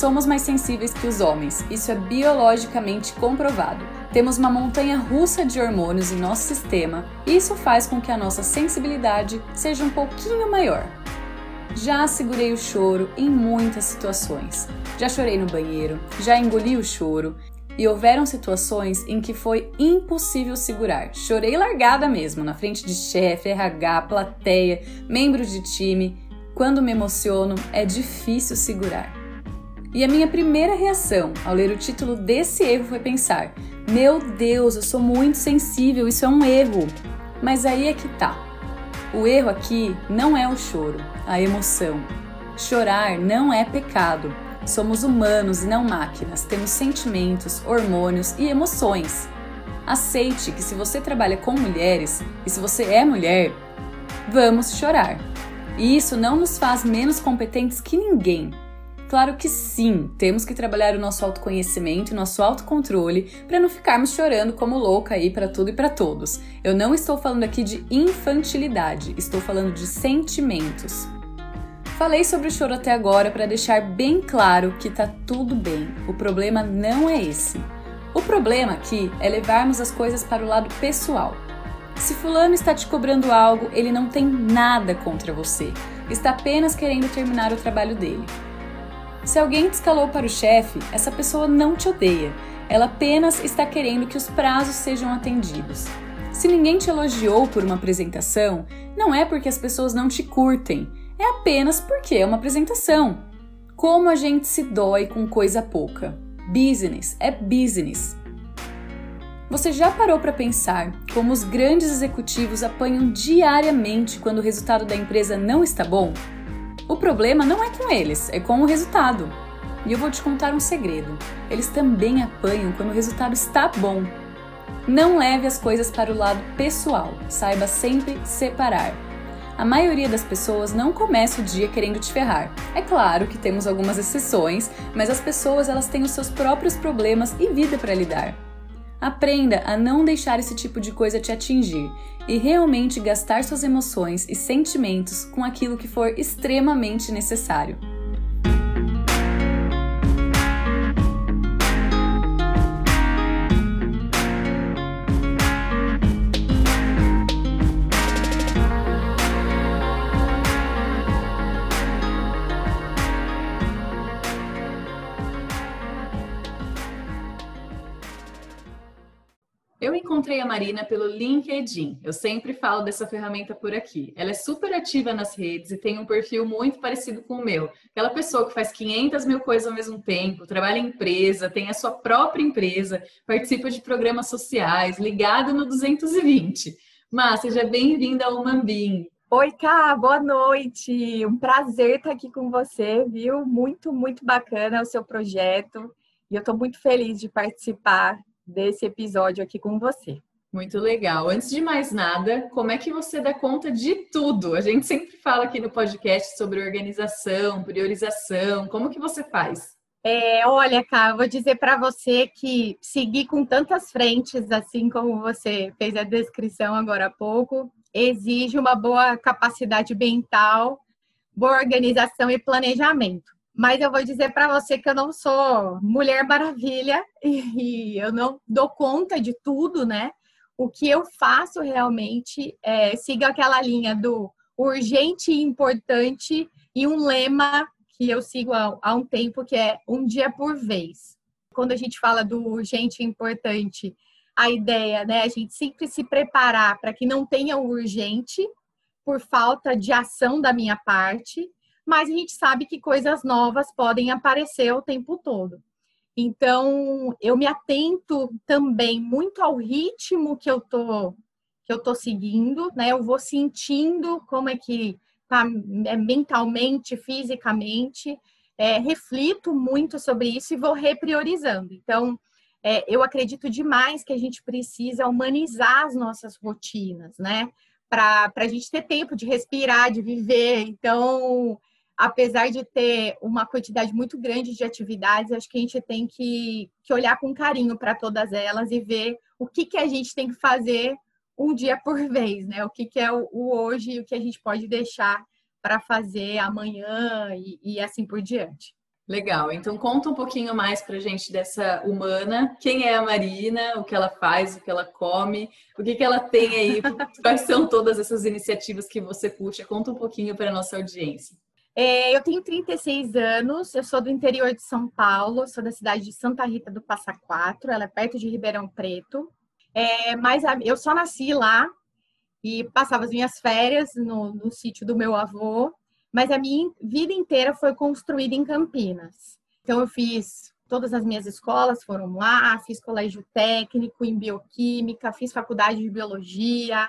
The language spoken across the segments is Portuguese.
Somos mais sensíveis que os homens, isso é biologicamente comprovado. Temos uma montanha russa de hormônios em nosso sistema e isso faz com que a nossa sensibilidade seja um pouquinho maior. Já segurei o choro em muitas situações. Já chorei no banheiro, já engoli o choro, e houveram situações em que foi impossível segurar. Chorei largada mesmo, na frente de chefe, RH, plateia, membros de time. Quando me emociono, é difícil segurar. E a minha primeira reação ao ler o título desse erro foi pensar: meu Deus, eu sou muito sensível, isso é um erro. Mas aí é que tá. O erro aqui não é o choro, a emoção. Chorar não é pecado. Somos humanos e não máquinas, temos sentimentos, hormônios e emoções. Aceite que se você trabalha com mulheres e se você é mulher, vamos chorar. E isso não nos faz menos competentes que ninguém. Claro que sim, temos que trabalhar o nosso autoconhecimento e nosso autocontrole para não ficarmos chorando como louca aí para tudo e para todos. Eu não estou falando aqui de infantilidade, estou falando de sentimentos. Falei sobre o choro até agora para deixar bem claro que tá tudo bem. O problema não é esse. O problema aqui é levarmos as coisas para o lado pessoal. Se fulano está te cobrando algo, ele não tem nada contra você. Está apenas querendo terminar o trabalho dele. Se alguém te escalou para o chefe, essa pessoa não te odeia. Ela apenas está querendo que os prazos sejam atendidos. Se ninguém te elogiou por uma apresentação, não é porque as pessoas não te curtem, é apenas porque é uma apresentação. Como a gente se dói com coisa pouca. Business é business. Você já parou para pensar como os grandes executivos apanham diariamente quando o resultado da empresa não está bom? O problema não é com eles, é com o resultado. E eu vou te contar um segredo: eles também apanham quando o resultado está bom. Não leve as coisas para o lado pessoal, saiba sempre separar. A maioria das pessoas não começa o dia querendo te ferrar. É claro que temos algumas exceções, mas as pessoas elas têm os seus próprios problemas e vida para lidar. Aprenda a não deixar esse tipo de coisa te atingir e realmente gastar suas emoções e sentimentos com aquilo que for extremamente necessário. Encontrei a Marina pelo LinkedIn. Eu sempre falo dessa ferramenta por aqui. Ela é super ativa nas redes e tem um perfil muito parecido com o meu. Aquela pessoa que faz 500 mil coisas ao mesmo tempo, trabalha em empresa, tem a sua própria empresa, participa de programas sociais, ligado no 220. Mas seja bem-vinda ao Mambim. Oi, Cá, boa noite. Um prazer estar aqui com você, viu? Muito, muito bacana o seu projeto. E eu estou muito feliz de participar desse episódio aqui com você. Muito legal. Antes de mais nada, como é que você dá conta de tudo? A gente sempre fala aqui no podcast sobre organização, priorização. Como que você faz? É, olha, Cá, vou dizer para você que seguir com tantas frentes, assim como você fez a descrição agora há pouco, exige uma boa capacidade mental, boa organização e planejamento. Mas eu vou dizer para você que eu não sou mulher maravilha e eu não dou conta de tudo, né? O que eu faço realmente é siga aquela linha do urgente e importante e um lema que eu sigo há, um tempo que é um dia por vez. Quando a gente fala do urgente e importante, a ideia, né, a gente sempre se preparar para que não tenha o urgente por falta de ação da minha parte mas a gente sabe que coisas novas podem aparecer o tempo todo. Então, eu me atento também muito ao ritmo que eu tô que eu tô seguindo, né? Eu vou sentindo como é que tá é, mentalmente, fisicamente, é, reflito muito sobre isso e vou repriorizando. Então, é, eu acredito demais que a gente precisa humanizar as nossas rotinas, né? Para a gente ter tempo de respirar, de viver. Então, apesar de ter uma quantidade muito grande de atividades, acho que a gente tem que, que olhar com carinho para todas elas e ver o que, que a gente tem que fazer um dia por vez, né? O que, que é o, o hoje e o que a gente pode deixar para fazer amanhã e, e assim por diante. Legal. Então conta um pouquinho mais pra gente dessa humana. Quem é a Marina? O que ela faz? O que ela come? O que, que ela tem aí? Quais são todas essas iniciativas que você puxa? Conta um pouquinho para nossa audiência. É, eu tenho 36 anos, eu sou do interior de São Paulo, sou da cidade de Santa Rita do Passa Quatro, ela é perto de Ribeirão Preto. É, mas eu só nasci lá e passava as minhas férias no, no sítio do meu avô mas a minha vida inteira foi construída em Campinas. Então eu fiz todas as minhas escolas foram lá, fiz colégio técnico em bioquímica, fiz faculdade de biologia,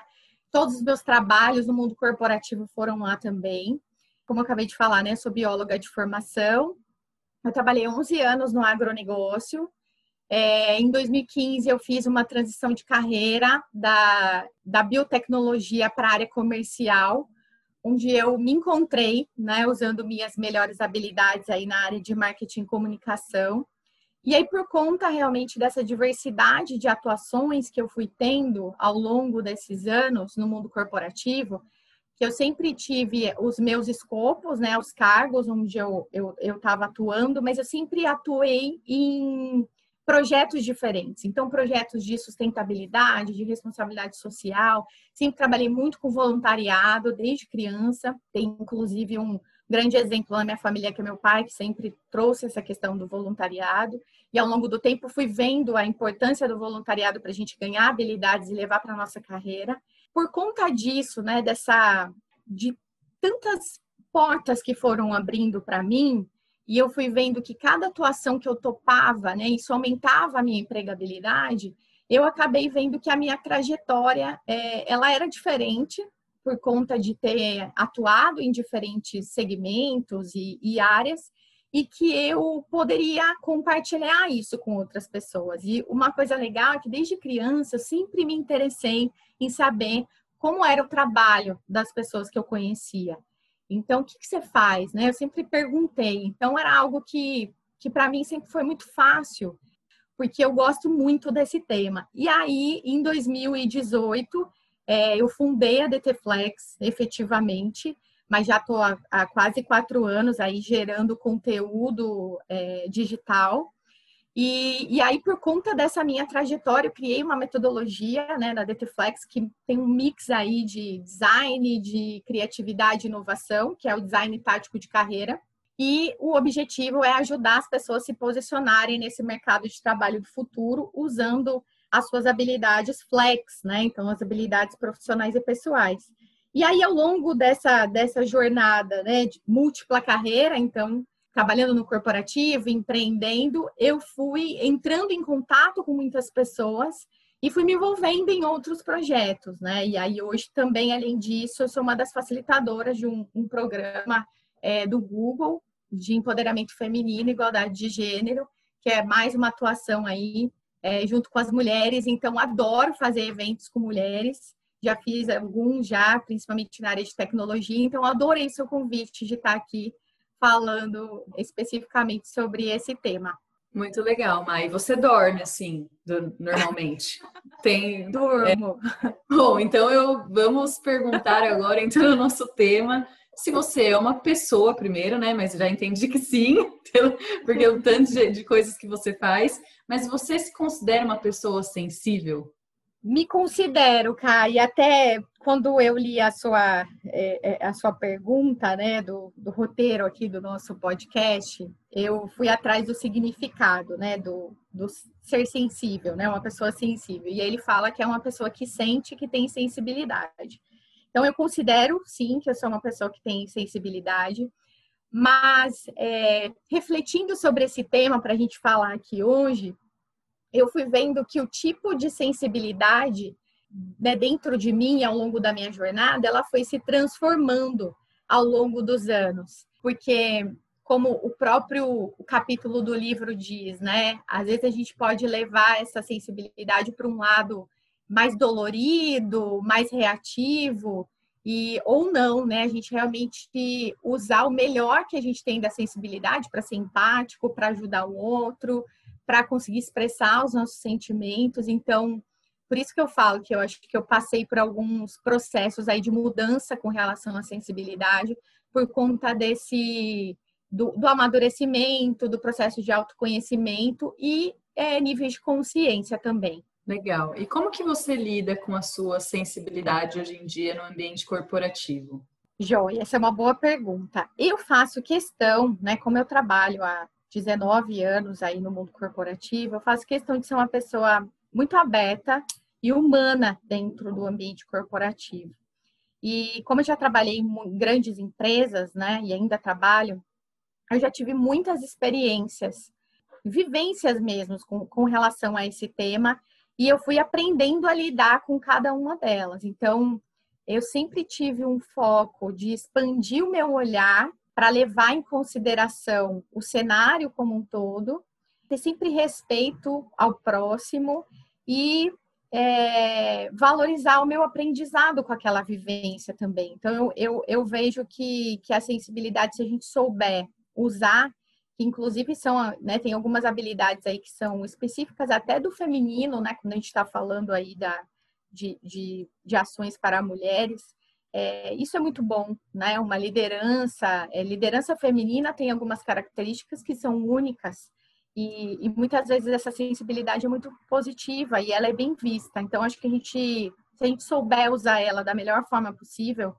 todos os meus trabalhos no mundo corporativo foram lá também. Como eu acabei de falar, né, sou bióloga de formação. Eu trabalhei 11 anos no agronegócio. É, em 2015, eu fiz uma transição de carreira da, da biotecnologia para a área comercial, onde eu me encontrei, né, usando minhas melhores habilidades aí na área de marketing e comunicação. E aí, por conta realmente dessa diversidade de atuações que eu fui tendo ao longo desses anos no mundo corporativo, que eu sempre tive os meus escopos, né, os cargos onde eu estava eu, eu atuando, mas eu sempre atuei em projetos diferentes. Então, projetos de sustentabilidade, de responsabilidade social. Sempre trabalhei muito com voluntariado desde criança. Tem inclusive um grande exemplo na minha família que é meu pai, que sempre trouxe essa questão do voluntariado. E ao longo do tempo fui vendo a importância do voluntariado para a gente ganhar habilidades e levar para a nossa carreira. Por conta disso, né, dessa de tantas portas que foram abrindo para mim, e eu fui vendo que cada atuação que eu topava, né, isso aumentava a minha empregabilidade, eu acabei vendo que a minha trajetória, é, ela era diferente por conta de ter atuado em diferentes segmentos e, e áreas, e que eu poderia compartilhar isso com outras pessoas. E uma coisa legal é que desde criança eu sempre me interessei em saber como era o trabalho das pessoas que eu conhecia. Então, o que, que, você faz? Né? Eu sempre perguntei. Então, era algo que, que para mim sempre foi muito fácil, porque eu gosto muito desse tema. E aí, em 2018, é, eu fundei a DT Flex, efetivamente, mas já estou há, há, quase quatro anos aí gerando conteúdo é, digital. E, e aí, por conta dessa minha trajetória, eu criei uma metodologia né, da DTFlex que tem um mix aí de design, de criatividade e inovação, que é o design tático de carreira. E o objetivo é ajudar as pessoas a se posicionarem nesse mercado de trabalho do futuro usando as suas habilidades flex, né? Então, as habilidades profissionais e pessoais. E aí, ao longo dessa, dessa jornada né, de múltipla carreira, então, trabalhando no corporativo, empreendendo, eu fui entrando em contato com muitas pessoas e fui me envolvendo em outros projetos, né? E aí hoje também, além disso, eu sou uma das facilitadoras de um, um programa é, do Google de empoderamento feminino, igualdade de gênero, que é mais uma atuação aí é, junto com as mulheres. Então, adoro fazer eventos com mulheres. Já fiz alguns já, principalmente na área de tecnologia. Então, adorei seu convite de estar aqui falando especificamente sobre esse tema. Muito legal, Mai. Você dorme assim, do, normalmente? Tem. Durmo. É... Bom, então eu vamos perguntar agora, então, no nosso tema. Se você é uma pessoa primeiro, né? Mas já entendi que sim, porque o tanto de, de coisas que você faz. Mas você se considera uma pessoa sensível? Me considero, Kai, até quando eu li a sua, é, é, a sua pergunta, né, do, do roteiro aqui do nosso podcast, eu fui atrás do significado, né, do, do ser sensível, né, uma pessoa sensível. E ele fala que é uma pessoa que sente, que tem sensibilidade. Então, eu considero, sim, que eu sou uma pessoa que tem sensibilidade, mas é, refletindo sobre esse tema para a gente falar aqui hoje, eu fui vendo que o tipo de sensibilidade né, dentro de mim ao longo da minha jornada, ela foi se transformando ao longo dos anos, porque como o próprio capítulo do livro diz, né? Às vezes a gente pode levar essa sensibilidade para um lado mais dolorido, mais reativo, e ou não, né? A gente realmente usar o melhor que a gente tem da sensibilidade para ser empático, para ajudar o outro, para conseguir expressar os nossos sentimentos. Então, por isso que eu falo que eu acho que eu passei por alguns processos aí de mudança com relação à sensibilidade, por conta desse do, do amadurecimento, do processo de autoconhecimento e é, níveis de consciência também. Legal. E como que você lida com a sua sensibilidade hoje em dia no ambiente corporativo? Joia, essa é uma boa pergunta. Eu faço questão, né, como eu trabalho há 19 anos aí no mundo corporativo, eu faço questão de ser uma pessoa muito aberta e humana dentro do ambiente corporativo. E como eu já trabalhei em grandes empresas, né, e ainda trabalho, eu já tive muitas experiências, vivências mesmo com, com relação a esse tema, e eu fui aprendendo a lidar com cada uma delas. Então, eu sempre tive um foco de expandir o meu olhar para levar em consideração o cenário como um todo, ter sempre respeito ao próximo e é, valorizar o meu aprendizado com aquela vivência também. Então, eu, eu, eu vejo que, que a sensibilidade, se a gente souber usar, que inclusive são, né, tem algumas habilidades aí que são específicas até do feminino, né, quando a gente está falando aí da, de, de, de ações para mulheres, é, isso é muito bom, né? Uma liderança, é, liderança feminina tem algumas características que são únicas e, e, muitas vezes essa sensibilidade é muito positiva e ela é bem vista. Então, acho que a gente, se a gente souber usar ela da melhor forma possível,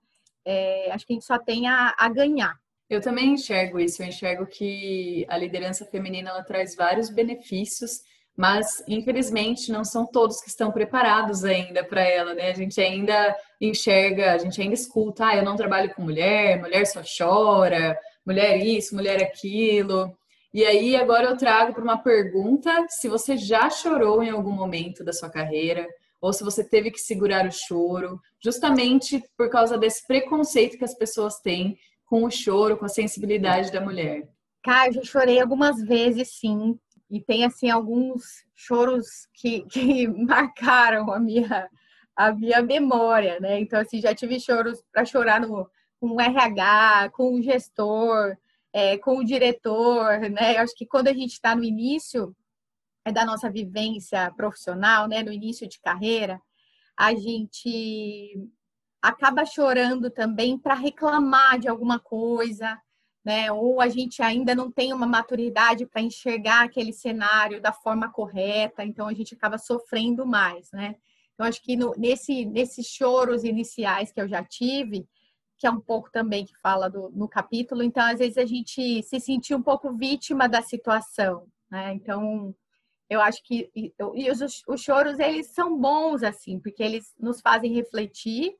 é, acho que a gente só tem a, a ganhar. Eu também enxergo isso, eu enxergo que a liderança feminina ela traz vários benefícios, mas infelizmente não são todos que estão preparados ainda para ela, né? A gente ainda enxerga, a gente ainda escuta, ah, eu não trabalho com mulher, mulher só chora, mulher isso, mulher aquilo. E aí agora eu trago para uma pergunta, se você já chorou em algum momento da sua carreira, ou se você teve que segurar o choro, justamente por causa desse preconceito que as pessoas têm com o choro, com a sensibilidade da mulher? Cara, eu já chorei algumas vezes, sim. E tem, assim, alguns choros que, que marcaram a minha, a minha memória, né? Então, assim, já tive choros para chorar no, com o RH, com o gestor, é, com o diretor, né? Eu acho que quando a gente está no início é da nossa vivência profissional, né? No início de carreira, a gente acaba chorando também para reclamar de alguma coisa, né? Ou a gente ainda não tem uma maturidade para enxergar aquele cenário da forma correta, então a gente acaba sofrendo mais, né? Então acho que no, nesse nesses choros iniciais que eu já tive, que é um pouco também que fala do, no capítulo, então às vezes a gente se sentiu um pouco vítima da situação, né? Então eu acho que e, e os, os choros eles são bons assim, porque eles nos fazem refletir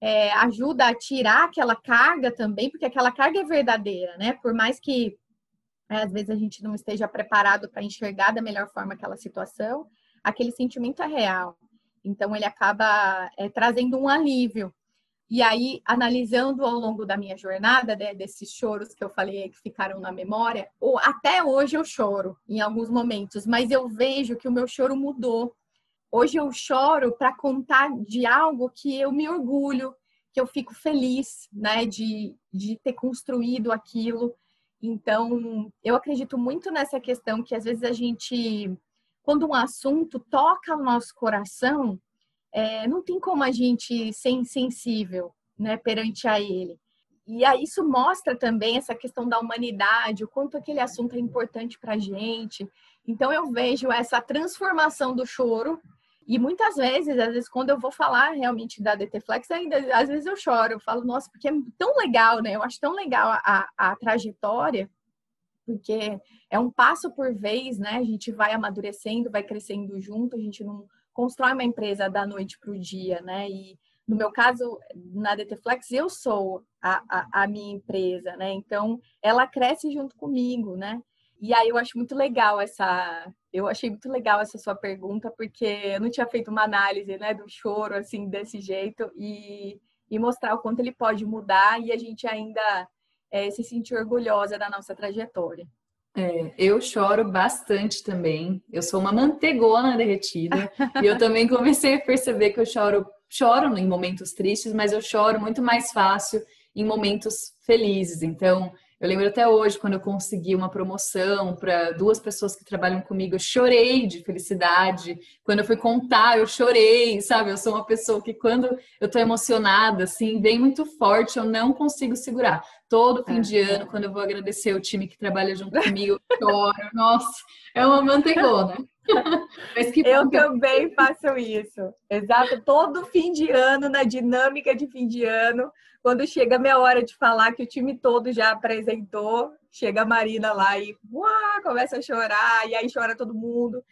é, ajuda a tirar aquela carga também, porque aquela carga é verdadeira, né? Por mais que é, às vezes a gente não esteja preparado para enxergar da melhor forma aquela situação, aquele sentimento é real. Então ele acaba é, trazendo um alívio. E aí, analisando ao longo da minha jornada, né, desses choros que eu falei que ficaram na memória, ou até hoje eu choro em alguns momentos, mas eu vejo que o meu choro mudou Hoje eu choro para contar de algo que eu me orgulho, que eu fico feliz, né, de, de ter construído aquilo. Então, eu acredito muito nessa questão que às vezes a gente, quando um assunto toca o nosso coração, é, não tem como a gente ser insensível, né, perante a ele. E aí isso mostra também essa questão da humanidade, o quanto aquele assunto é importante para a gente. Então eu vejo essa transformação do choro e muitas vezes, às vezes, quando eu vou falar realmente da DT Flex, ainda às vezes eu choro, eu falo, nossa, porque é tão legal, né? Eu acho tão legal a, a, trajetória, porque é um passo por vez, né? A gente vai amadurecendo, vai crescendo junto, a gente não constrói uma empresa da noite para o dia, né? E no meu caso, na DT Flex, eu sou a, a, a minha empresa, né? Então, ela cresce junto comigo, né? E aí eu acho muito legal essa. Eu achei muito legal essa sua pergunta, porque eu não tinha feito uma análise né, do choro assim desse jeito e, e mostrar o quanto ele pode mudar e a gente ainda é, se sentir orgulhosa da nossa trajetória. É, eu choro bastante também. Eu sou uma mantegona derretida e eu também comecei a perceber que eu choro, choro em momentos tristes, mas eu choro muito mais fácil em momentos felizes. Então, eu lembro até hoje, quando eu consegui uma promoção para duas pessoas que trabalham comigo, eu chorei de felicidade. Quando eu fui contar, eu chorei, sabe? Eu sou uma pessoa que, quando eu tô emocionada, assim, vem muito forte, eu não consigo segurar. Todo fim é. de ano, quando eu vou agradecer o time que trabalha junto comigo, eu choro. Nossa, é uma manteigona. eu também faço isso. Exato. Todo fim de ano, na dinâmica de fim de ano, quando chega a minha hora de falar que o time todo já apresentou, chega a Marina lá e uá, começa a chorar, e aí chora todo mundo.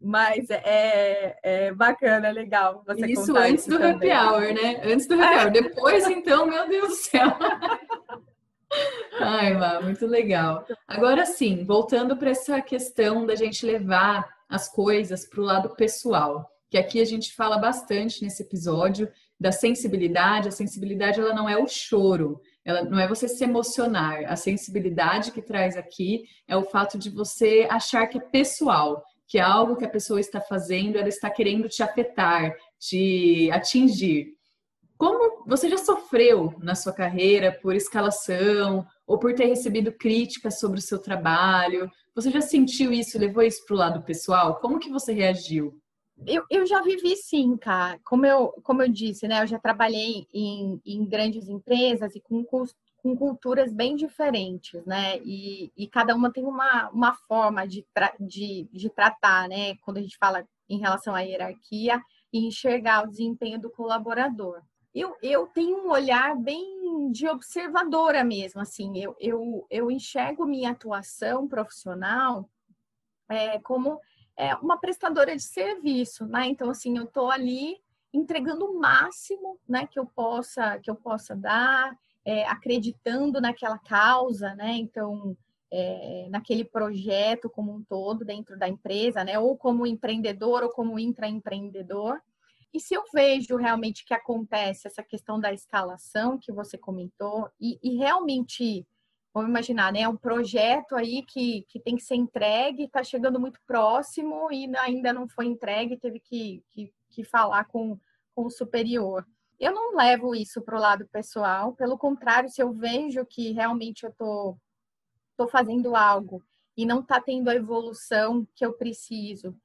Mas é, é bacana, é legal você Isso antes isso do também. happy hour, né? Antes do happy hour. Depois, então, meu Deus do céu. Ai, Má, muito legal. Agora sim, voltando para essa questão da gente levar as coisas para o lado pessoal, que aqui a gente fala bastante nesse episódio da sensibilidade. A sensibilidade ela não é o choro, ela não é você se emocionar. A sensibilidade que traz aqui é o fato de você achar que é pessoal, que é algo que a pessoa está fazendo, ela está querendo te afetar, te atingir. Como você já sofreu na sua carreira por escalação ou por ter recebido críticas sobre o seu trabalho? Você já sentiu isso, levou isso para o lado pessoal? Como que você reagiu? Eu, eu já vivi sim, cara. Como eu, como eu disse, né? Eu já trabalhei em, em grandes empresas e com, com culturas bem diferentes, né? E, e cada uma tem uma, uma forma de, de, de tratar, né? Quando a gente fala em relação à hierarquia e enxergar o desempenho do colaborador eu, eu tenho um olhar bem de observadora mesmo, assim, eu, eu, eu enxergo minha atuação profissional é, como é, uma prestadora de serviço, né? Então, assim, eu estou ali entregando o máximo, né, que eu possa, que eu possa dar, é, acreditando naquela causa, né? Então, é, naquele projeto como um todo dentro da empresa, né? Ou como empreendedor ou como intraempreendedor. E se eu vejo realmente que acontece essa questão da escalação que você comentou, e, e realmente, vamos imaginar, né, é um projeto aí que, que tem que ser entregue, está chegando muito próximo e ainda não foi entregue, teve que, que, que falar com, com o superior. Eu não levo isso para o lado pessoal, pelo contrário, se eu vejo que realmente eu estou tô, tô fazendo algo e não está tendo a evolução que eu preciso,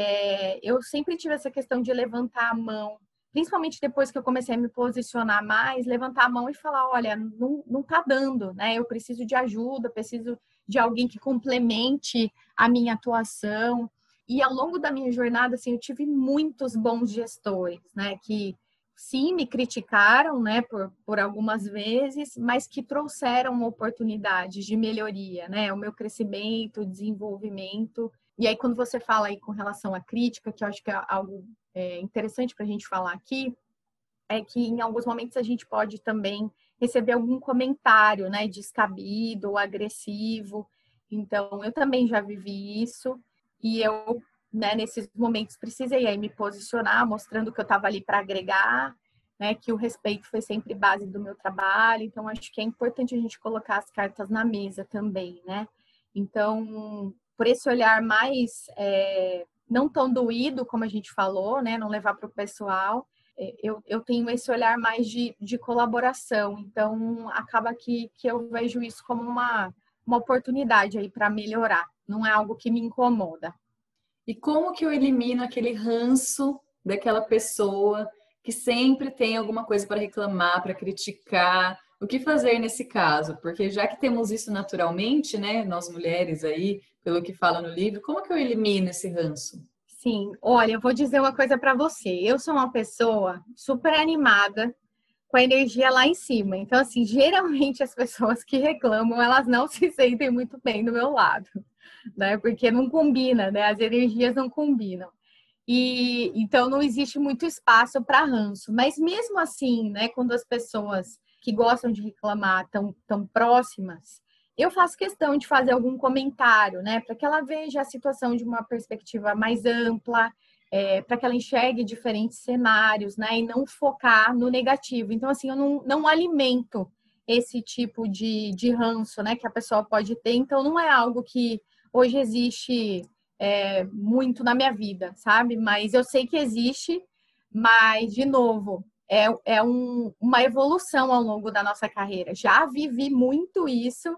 é, eu sempre tive essa questão de levantar a mão, principalmente depois que eu comecei a me posicionar mais, levantar a mão e falar, olha, não, não tá dando, né? Eu preciso de ajuda, preciso de alguém que complemente a minha atuação. E ao longo da minha jornada, assim, eu tive muitos bons gestores, né? Que sim, me criticaram, né, por, por algumas vezes, mas que trouxeram oportunidades de melhoria, né? O meu crescimento, desenvolvimento. E aí, quando você fala aí com relação à crítica, que eu acho que é algo é, interessante para a gente falar aqui, é que em alguns momentos a gente pode também receber algum comentário, né, descabido ou agressivo. Então, eu também já vivi isso e eu, né, nesses momentos precisei aí me posicionar, mostrando que eu estava ali para agregar, né, que o respeito foi sempre base do meu trabalho. Então, acho que é importante a gente colocar as cartas na mesa também, né? Então, por esse olhar mais é, não tão doído, como a gente falou, né? Não levar para o pessoal. É, eu, eu tenho esse olhar mais de, de colaboração, então acaba que, que eu vejo isso como uma, uma oportunidade aí para melhorar, não é algo que me incomoda. E como que eu elimino aquele ranço daquela pessoa que sempre tem alguma coisa para reclamar, para criticar? O que fazer nesse caso? Porque já que temos isso naturalmente, né, nós mulheres aí, pelo que fala no livro. Como que eu elimino esse ranço? Sim, olha, eu vou dizer uma coisa para você. Eu sou uma pessoa super animada, com a energia lá em cima. Então, assim, geralmente as pessoas que reclamam, elas não se sentem muito bem do meu lado, né? Porque não combina, né? As energias não combinam. E então não existe muito espaço para ranço. Mas mesmo assim, né, quando as pessoas que gostam de reclamar tão, tão próximas, eu faço questão de fazer algum comentário, né, para que ela veja a situação de uma perspectiva mais ampla, é, para que ela enxergue diferentes cenários, né, e não focar no negativo. Então, assim, eu não, não alimento esse tipo de, de ranço, né, que a pessoa pode ter. Então, não é algo que hoje existe é, muito na minha vida, sabe? Mas eu sei que existe, mas, de novo, é, é um, uma evolução ao longo da nossa carreira. Já vivi muito isso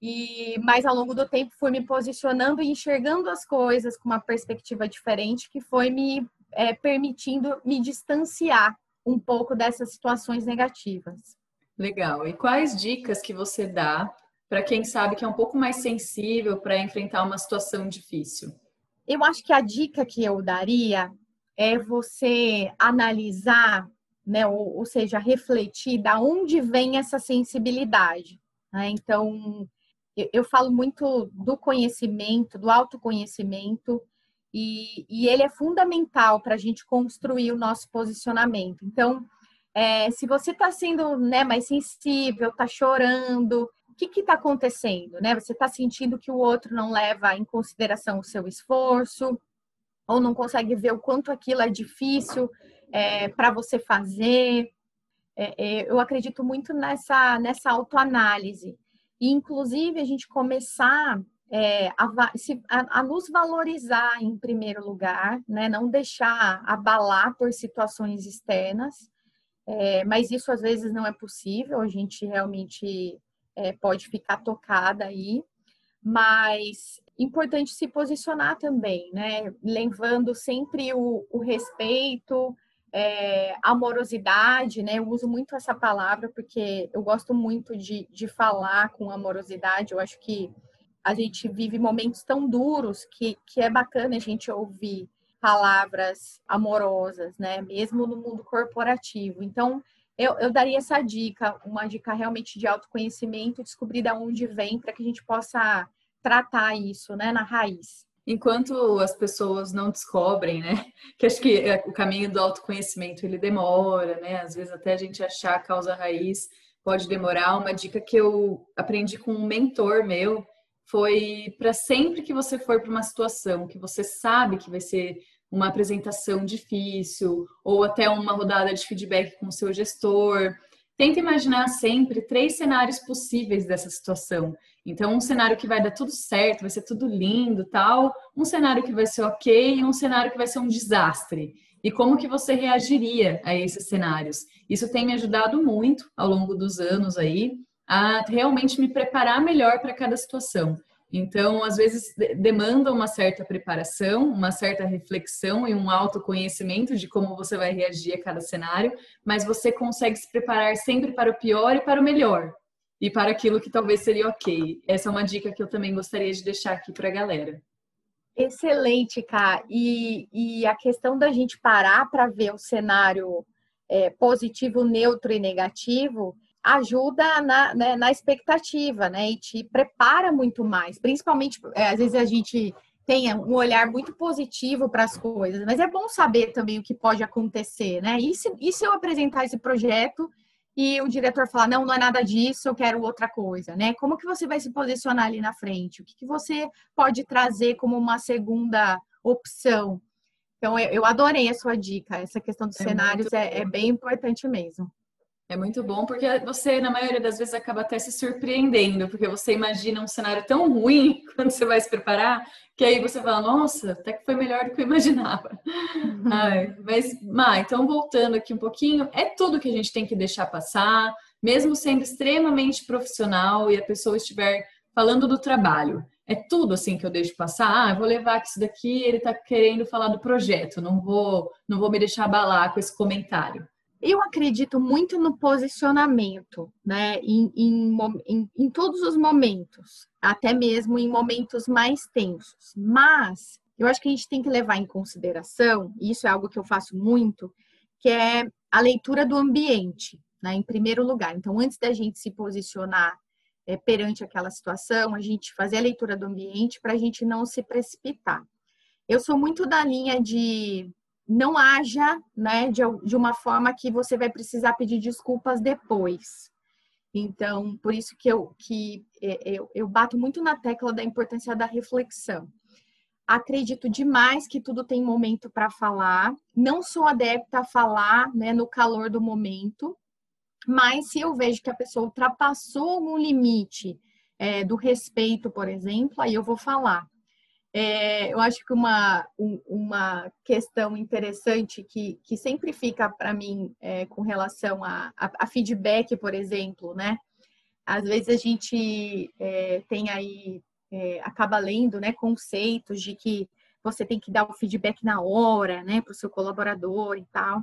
e mais ao longo do tempo fui me posicionando e enxergando as coisas com uma perspectiva diferente que foi me é, permitindo me distanciar um pouco dessas situações negativas. Legal. E quais dicas que você dá para quem sabe que é um pouco mais sensível para enfrentar uma situação difícil? Eu acho que a dica que eu daria é você analisar, né, ou, ou seja, refletir da onde vem essa sensibilidade. Né? Então, eu, eu, falo muito do conhecimento, do autoconhecimento, e, e ele é fundamental para a gente construir o nosso posicionamento. Então, é, se você está sendo né, mais sensível, está chorando, o que está acontecendo? Né? Você está sentindo que o outro não leva em consideração o seu esforço, ou não consegue ver o quanto aquilo é difícil é, para você fazer. É, é, eu acredito muito nessa, nessa autoanálise. E, inclusive, a gente começar é, a, a, a, nos valorizar em primeiro lugar, né? não deixar abalar por situações externas, é, mas isso às vezes não é possível, a gente realmente é, pode ficar tocada aí, mas importante se posicionar também, né? Levando sempre o, o respeito, é, amorosidade, né? Eu uso muito essa palavra porque eu gosto muito de, de falar com amorosidade. Eu acho que a gente vive momentos tão duros que, que é bacana a gente ouvir palavras amorosas, né? Mesmo no mundo corporativo. Então, eu, eu daria essa dica, uma dica realmente de autoconhecimento, descobrir de onde vem para que a gente possa tratar isso, né, na raiz. Enquanto as pessoas não descobrem, né, que acho que é, o caminho do autoconhecimento ele demora, né, às vezes até a gente achar a causa raiz pode demorar. Uma dica que eu aprendi com um mentor meu foi para sempre que você for para uma situação que você sabe que vai ser uma apresentação difícil ou até uma rodada de feedback com o seu gestor, tenta imaginar sempre três cenários possíveis dessa situação então, um cenário que vai dar tudo certo, vai ser tudo lindo, tal, um cenário que vai ser ok e um cenário que vai ser um desastre. E como que você reagiria a esses cenários? Isso tem me ajudado muito ao longo dos anos aí a realmente me preparar melhor para cada situação. Então, às vezes demanda uma certa preparação, uma certa reflexão e um autoconhecimento de como você vai reagir a cada cenário, mas você consegue se preparar sempre para o pior e para o melhor e para aquilo que talvez seria ok. Essa é uma dica que eu também gostaria de deixar aqui para a galera. Excelente, Ká. E, e a questão da gente parar para ver o cenário é, positivo, neutro e negativo ajuda na, né, na expectativa, né? E te prepara muito mais. Principalmente, é, às vezes a gente tem um olhar muito positivo para as coisas, mas é bom saber também o que pode acontecer, né? E se, e se eu apresentar esse projeto e o diretor falar, não, não é nada disso, eu quero outra coisa, né? Como que você vai se posicionar ali na frente? O que, que você pode trazer como uma segunda opção? Então, eu, adorei a sua dica. Essa questão dos é cenários é, é bem importante mesmo. É muito bom porque você, na maioria das vezes, acaba até se surpreendendo, porque você imagina um cenário tão ruim quando você vai se preparar, que aí você fala, nossa, até que foi melhor do que eu imaginava. Uhum. Ai, mas, Má, então voltando aqui um pouquinho, é tudo que a gente tem que deixar passar, mesmo sendo extremamente profissional e a pessoa estiver falando do trabalho. É tudo assim que eu deixo passar. Ah, eu vou levar que isso daqui ele está querendo falar do projeto, não vou, não vou me deixar abalar com esse comentário. Eu acredito muito no posicionamento, né? Em, em, em, em, todos os momentos, até mesmo em momentos mais tensos. Mas eu acho que a gente tem que levar em consideração, e isso é algo que eu faço muito, que é a leitura do ambiente, né? Em primeiro lugar. Então, antes da gente se posicionar é, perante aquela situação, a gente fazer a leitura do ambiente para a gente não se precipitar. Eu sou muito da linha de não haja né, de, de uma forma que você vai precisar pedir desculpas depois. Então, por isso que eu, que é, eu, eu bato muito na tecla da importância da reflexão. Acredito demais que tudo tem momento para falar. Não sou adepta a falar né, no calor do momento, mas se eu vejo que a pessoa ultrapassou algum limite é, do respeito, por exemplo, aí eu vou falar. É, eu acho que uma, um, uma questão interessante que, que sempre fica para mim é, com relação a, a, a, feedback, por exemplo, né? Às vezes a gente é, tem aí, é, acaba lendo né, conceitos de que você tem que dar o feedback na hora, né, para o seu colaborador e tal.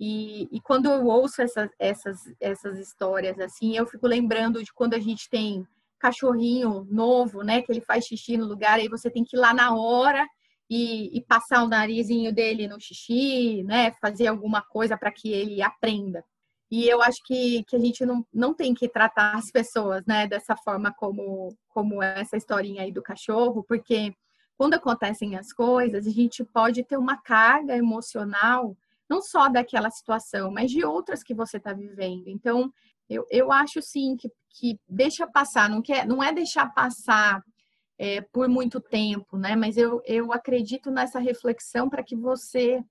E, e quando eu ouço essas, essas, essas histórias assim, eu fico lembrando de quando a gente tem cachorrinho novo, né, que ele faz xixi no lugar, aí você tem que ir lá na hora e, e passar o narizinho dele no xixi, né, fazer alguma coisa para que ele aprenda. E eu acho que, que a gente não, não tem que tratar as pessoas, né, dessa forma como, como essa historinha aí do cachorro, porque quando acontecem as coisas, a gente pode ter uma carga emocional, não só daquela situação, mas de outras que você está vivendo. Então, eu, eu acho sim que, que deixa passar, não, quer, não é deixar passar é, por muito tempo, né? Mas eu, eu acredito nessa reflexão para que você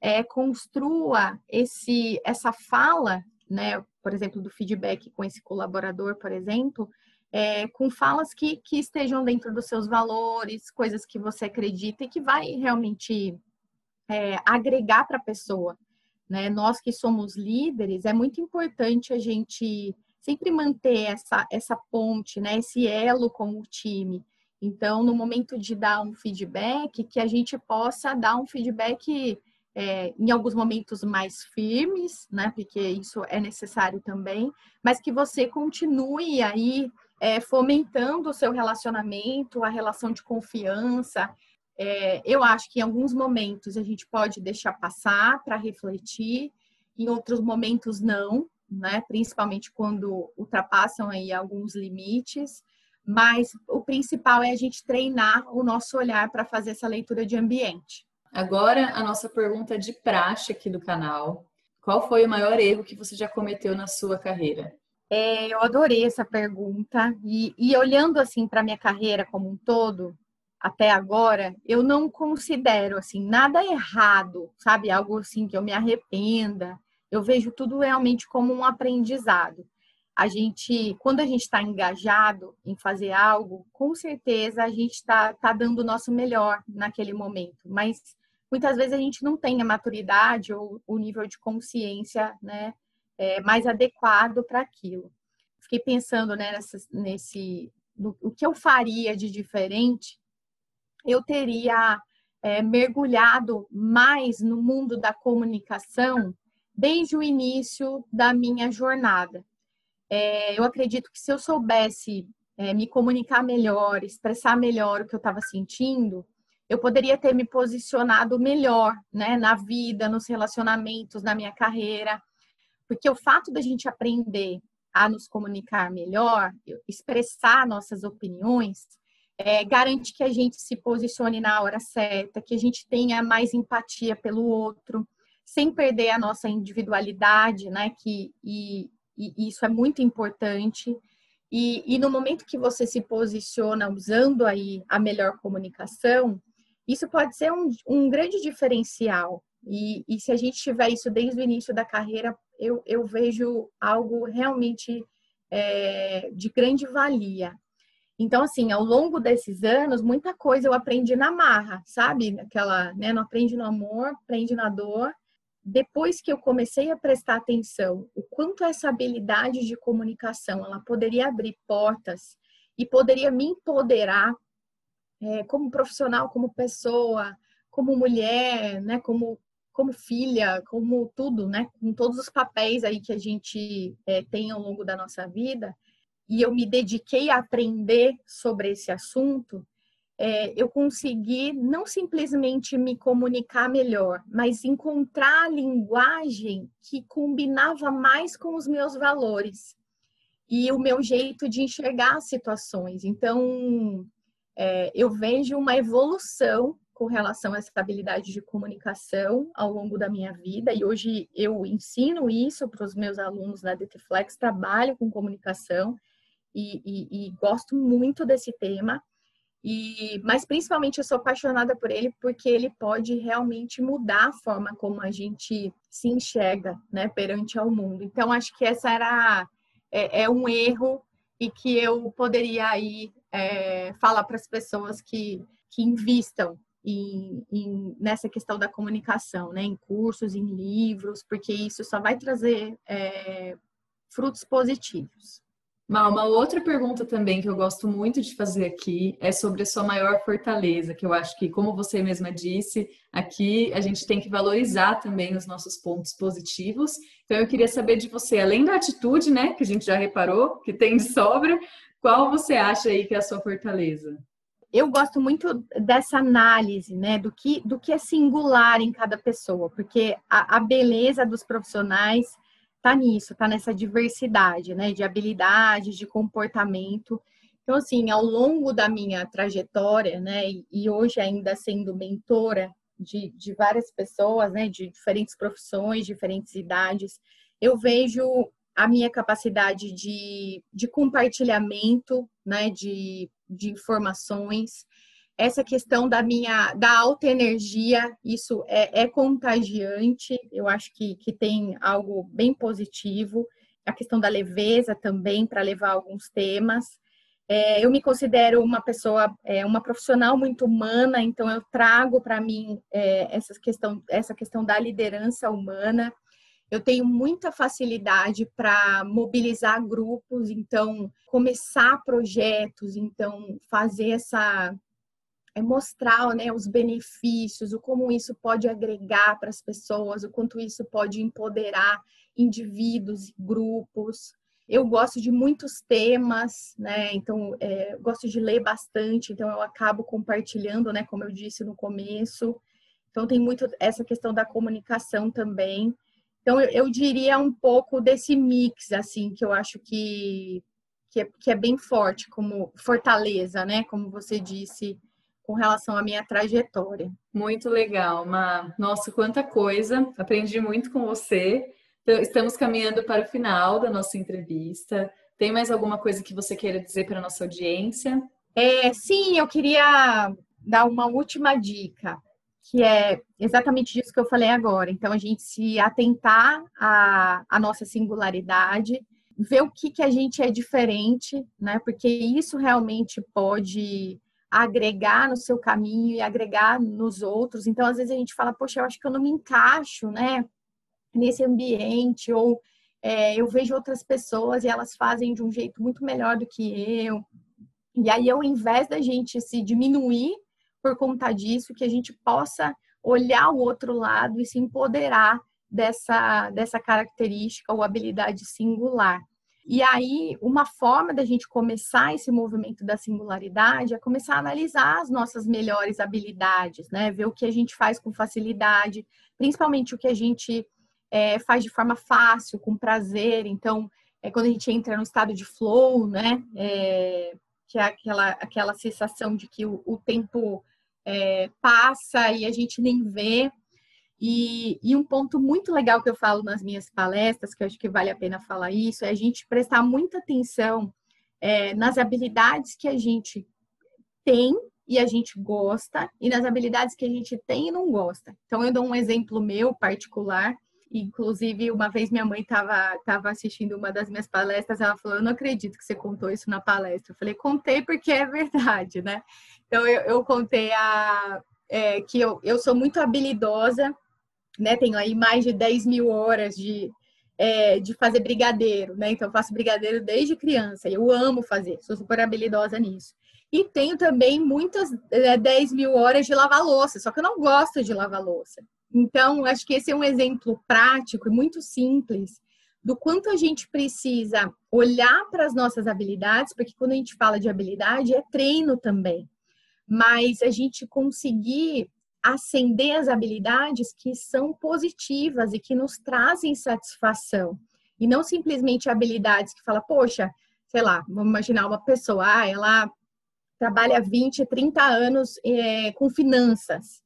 é, construa esse, essa fala, né? Por exemplo, do feedback com esse colaborador, por exemplo, é, com falas que, que estejam dentro dos seus valores, coisas que você acredita e que vai realmente é, agregar para a pessoa. Né? Nós que somos líderes, é muito importante a gente sempre manter essa, essa ponte, né? esse elo com o time. Então, no momento de dar um feedback, que a gente possa dar um feedback é, em alguns momentos mais firmes, né? Porque isso é necessário também, mas que você continue aí é, fomentando o seu relacionamento, a relação de confiança. É, eu acho que em alguns momentos a gente pode deixar passar para refletir, em outros momentos não, né? Principalmente quando ultrapassam aí alguns limites. Mas o principal é a gente treinar o nosso olhar para fazer essa leitura de ambiente. Agora, a nossa pergunta de praxe aqui do canal. Qual foi o maior erro que você já cometeu na sua carreira? É, eu adorei essa pergunta. E, e olhando assim para minha carreira como um todo, até agora, eu não considero assim nada errado, sabe? Algo assim que eu me arrependa. Eu vejo tudo realmente como um aprendizado. A gente, quando a gente está engajado em fazer algo, com certeza a gente está tá dando o nosso melhor naquele momento. Mas muitas vezes a gente não tem a maturidade ou o nível de consciência, né? é, mais adequado para aquilo. Fiquei pensando né, nessa, nesse, no, o que eu faria de diferente. Eu teria é, mergulhado mais no mundo da comunicação desde o início da minha jornada. É, eu acredito que se eu soubesse é, me comunicar melhor, expressar melhor o que eu estava sentindo, eu poderia ter me posicionado melhor né, na vida, nos relacionamentos, na minha carreira. Porque o fato da gente aprender a nos comunicar melhor, expressar nossas opiniões, é, garante que a gente se posicione na hora certa, que a gente tenha mais empatia pelo outro, sem perder a nossa individualidade, né? Que, e, e isso é muito importante. E, e, no momento que você se posiciona usando aí a melhor comunicação, isso pode ser um, um grande diferencial. E, e se a gente tiver isso desde o início da carreira, eu, eu vejo algo realmente é, de grande valia. Então, assim, ao longo desses anos, muita coisa eu aprendi na marra, sabe? Aquela, né? Não aprende no amor, aprende na dor. Depois que eu comecei a prestar atenção, o quanto essa habilidade de comunicação, ela poderia abrir portas e poderia me empoderar é, como profissional, como pessoa, como mulher, né? Como como filha, como tudo, né? Com todos os papéis aí que a gente é, tem ao longo da nossa vida, e eu me dediquei a aprender sobre esse assunto, é, eu consegui não simplesmente me comunicar melhor, mas encontrar a linguagem que combinava mais com os meus valores e o meu jeito de enxergar as situações. Então, é, eu vejo uma evolução com relação a essa habilidade de comunicação ao longo da minha vida e hoje eu ensino isso para os meus alunos na DTFlex, trabalho com comunicação e, e, e, gosto muito desse tema. E, mas principalmente eu sou apaixonada por ele porque ele pode realmente mudar a forma como a gente se enxerga, né, perante ao mundo. Então acho que essa era é, é um erro e que eu poderia aí é, falar para as pessoas que que invistam em, em, nessa questão da comunicação, né? em cursos, em livros, porque isso só vai trazer é, frutos positivos. Uma outra pergunta também que eu gosto muito de fazer aqui é sobre a sua maior fortaleza, que eu acho que, como você mesma disse, aqui a gente tem que valorizar também os nossos pontos positivos. Então, eu queria saber de você, além da atitude, né, que a gente já reparou, que tem de sobra, qual você acha aí que é a sua fortaleza? Eu gosto muito dessa análise, né, do que, do que é singular em cada pessoa, porque a, a beleza dos profissionais tá nisso, tá nessa diversidade, né, de habilidade, de comportamento. Então, assim, ao longo da minha trajetória, né, e hoje ainda sendo mentora de, de várias pessoas, né, de diferentes profissões, diferentes idades, eu vejo a minha capacidade de, de compartilhamento, né, de, de informações, essa questão da minha da alta energia, isso é, é contagiante, eu acho que, que tem algo bem positivo. A questão da leveza também para levar alguns temas. É, eu me considero uma pessoa, é, uma profissional muito humana, então eu trago para mim é, essa, questão, essa questão da liderança humana. Eu tenho muita facilidade para mobilizar grupos, então começar projetos, então fazer essa é mostrar né, os benefícios, o como isso pode agregar para as pessoas, o quanto isso pode empoderar indivíduos e grupos. Eu gosto de muitos temas, né? Então, é, gosto de ler bastante, então eu acabo compartilhando, né? Como eu disse no começo. Então, tem muito essa questão da comunicação também. Então, eu, eu diria um pouco desse mix, assim, que eu acho que, que, é, que é bem forte, como fortaleza, né? Como você disse, com relação à minha trajetória. Muito legal, Ma. Nossa, quanta coisa! Aprendi muito com você. Então, estamos caminhando para o final da nossa entrevista. Tem mais alguma coisa que você queira dizer para a nossa audiência? É, sim, eu queria dar uma última dica, que é exatamente disso que eu falei agora. Então, a gente se atentar à, à nossa singularidade, ver o que, que a gente é diferente, né? Porque isso realmente pode agregar no seu caminho e agregar nos outros. Então, às vezes a gente fala, poxa, eu acho que eu não me encaixo, né, nesse ambiente, ou é, eu vejo outras pessoas e elas fazem de um jeito muito melhor do que eu. E aí, ao invés da gente se diminuir por conta disso, que a gente possa olhar o outro lado e se empoderar dessa, dessa característica ou habilidade singular. E aí, uma forma da gente começar esse movimento da singularidade é começar a analisar as nossas melhores habilidades, né? Ver o que a gente faz com facilidade, principalmente o que a gente é, faz de forma fácil, com prazer. Então, é quando a gente entra no estado de flow, né? É, que é aquela, aquela sensação de que o, o tempo é, passa e a gente nem vê. E, e, um ponto muito legal que eu falo nas minhas palestras, que eu acho que vale a pena falar isso, é a gente prestar muita atenção é, nas habilidades que a gente tem e a gente gosta, e nas habilidades que a gente tem e não gosta. Então, eu dou um exemplo meu particular. Inclusive, uma vez minha mãe estava tava assistindo uma das minhas palestras, ela falou: Eu não acredito que você contou isso na palestra. Eu falei: Contei porque é verdade, né? Então, eu, eu contei a, é, que eu, eu sou muito habilidosa né? Tenho aí mais de 10 mil horas de, é, de fazer brigadeiro, né? Então, eu faço brigadeiro desde criança. Eu amo fazer, sou super habilidosa nisso. E tenho também muitas é, 10 mil horas de lavar louça, só que eu não gosto de lavar louça. Então, acho que esse é um exemplo prático e muito simples do quanto a gente precisa olhar para as nossas habilidades, porque quando a gente fala de habilidade, é treino também. Mas a gente conseguir acender as habilidades que são positivas e que nos trazem satisfação. E não simplesmente habilidades que fala, poxa, sei lá, vamos imaginar uma pessoa, ah, ela trabalha 20, 30 anos é, com finanças.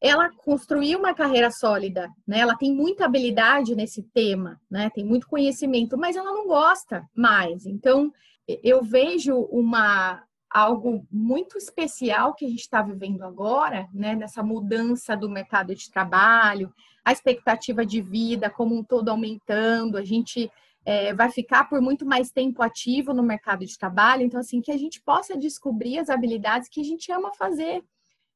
Ela construiu uma carreira sólida, né? Ela tem muita habilidade nesse tema, né? Tem muito conhecimento, mas ela não gosta mais. Então, eu vejo uma algo muito especial que a gente está vivendo agora, né, nessa mudança do mercado de trabalho, a expectativa de vida como um todo aumentando, a gente é, vai ficar por muito mais tempo ativo no mercado de trabalho, então, assim, que a gente possa descobrir as habilidades que a gente ama fazer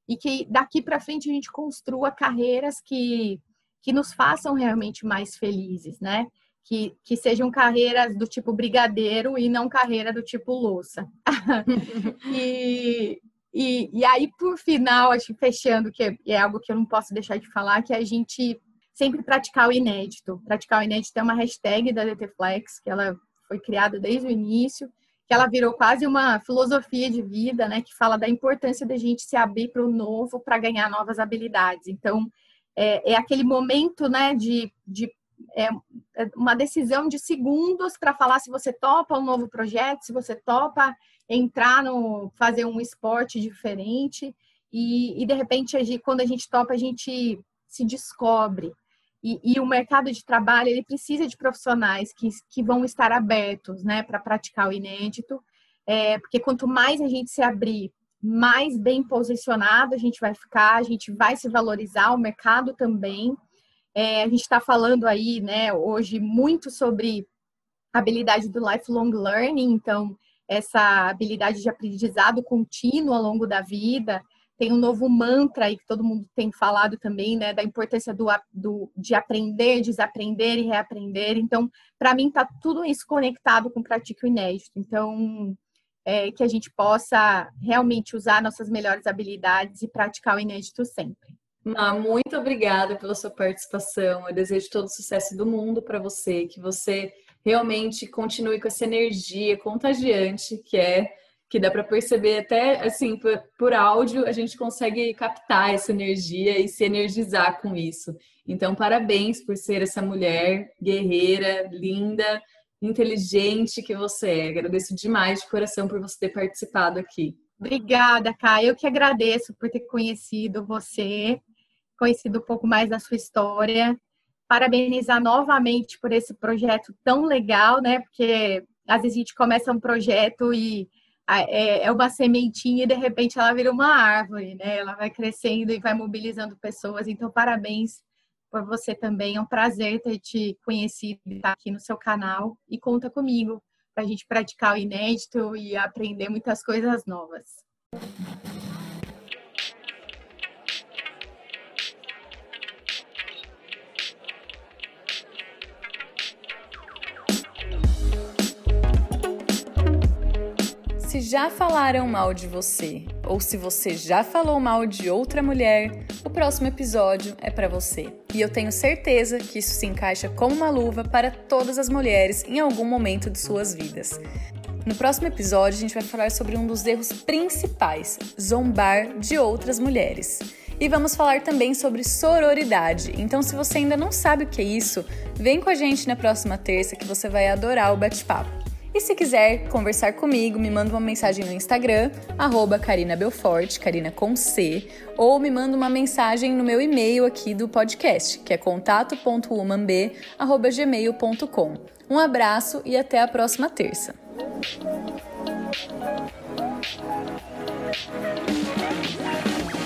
e que daqui para frente a gente construa carreiras que, que nos façam realmente mais felizes, né? Que, que sejam carreiras do tipo brigadeiro e não carreira do tipo louça. e, e, e, aí, por final, acho que fechando, que é, é algo que eu não posso deixar de falar, que a gente sempre praticar o inédito. Praticar o inédito é uma hashtag da DTFlex, que ela foi criada desde o início, que ela virou quase uma filosofia de vida, né, que fala da importância da gente se abrir para o novo para ganhar novas habilidades. Então, é, é, aquele momento, né, de, de é, é uma decisão de segundos para falar se você topa um novo projeto, se você topa entrar no fazer um esporte diferente. E, e de repente quando a gente topa a gente se descobre. E, e, o mercado de trabalho ele precisa de profissionais que, que vão estar abertos né, para praticar o inédito, é, porque quanto mais a gente se abrir, mais bem posicionado a gente vai ficar, a gente vai se valorizar, o mercado também. É, a gente está falando aí né, hoje muito sobre a habilidade do lifelong learning, então, essa habilidade de aprendizado contínuo ao longo da vida, tem um novo mantra aí que todo mundo tem falado também, né, da importância do, do de aprender, desaprender e reaprender. Então, para mim, está tudo isso conectado com Pratique Inédito. Então, é, que a gente possa realmente usar nossas melhores habilidades e praticar o inédito sempre. Ma, muito obrigada pela sua participação. Eu desejo todo o sucesso do mundo para você, que você realmente continue com essa energia contagiante que é que dá para perceber até assim por, por, áudio a gente consegue captar essa energia e se energizar com isso. Então parabéns por ser essa mulher guerreira, linda, inteligente que você é. Agradeço demais de coração por você ter participado aqui. Obrigada, Kai. Eu que agradeço por ter conhecido você, conhecido um pouco mais da sua história. Parabenizar novamente por esse projeto tão legal, né? Porque às vezes a gente começa um projeto e é, é uma sementinha e de repente ela vira uma árvore, né? Ela vai crescendo e vai mobilizando pessoas. Então, parabéns por você também. É um prazer ter te conhecido estar aqui no seu canal. E conta comigo para a gente praticar o inédito e aprender muitas coisas novas. Se já falaram mal de você ou se você já falou mal de outra mulher, o próximo episódio é para você. E eu tenho certeza que isso se encaixa como uma luva para todas as mulheres em algum momento de suas vidas. No próximo episódio, a gente vai falar sobre um dos erros principais: zombar de outras mulheres. E vamos falar também sobre sororidade. Então, se você ainda não sabe o que é isso, vem com a gente na próxima terça que você vai adorar o bate-papo. E se quiser conversar comigo, me manda uma mensagem no Instagram, arroba Carina Carina com C, ou me manda uma mensagem no meu e-mail aqui do podcast, que é contato.umanb.gmail.com. Um abraço e até a próxima terça. Thank you.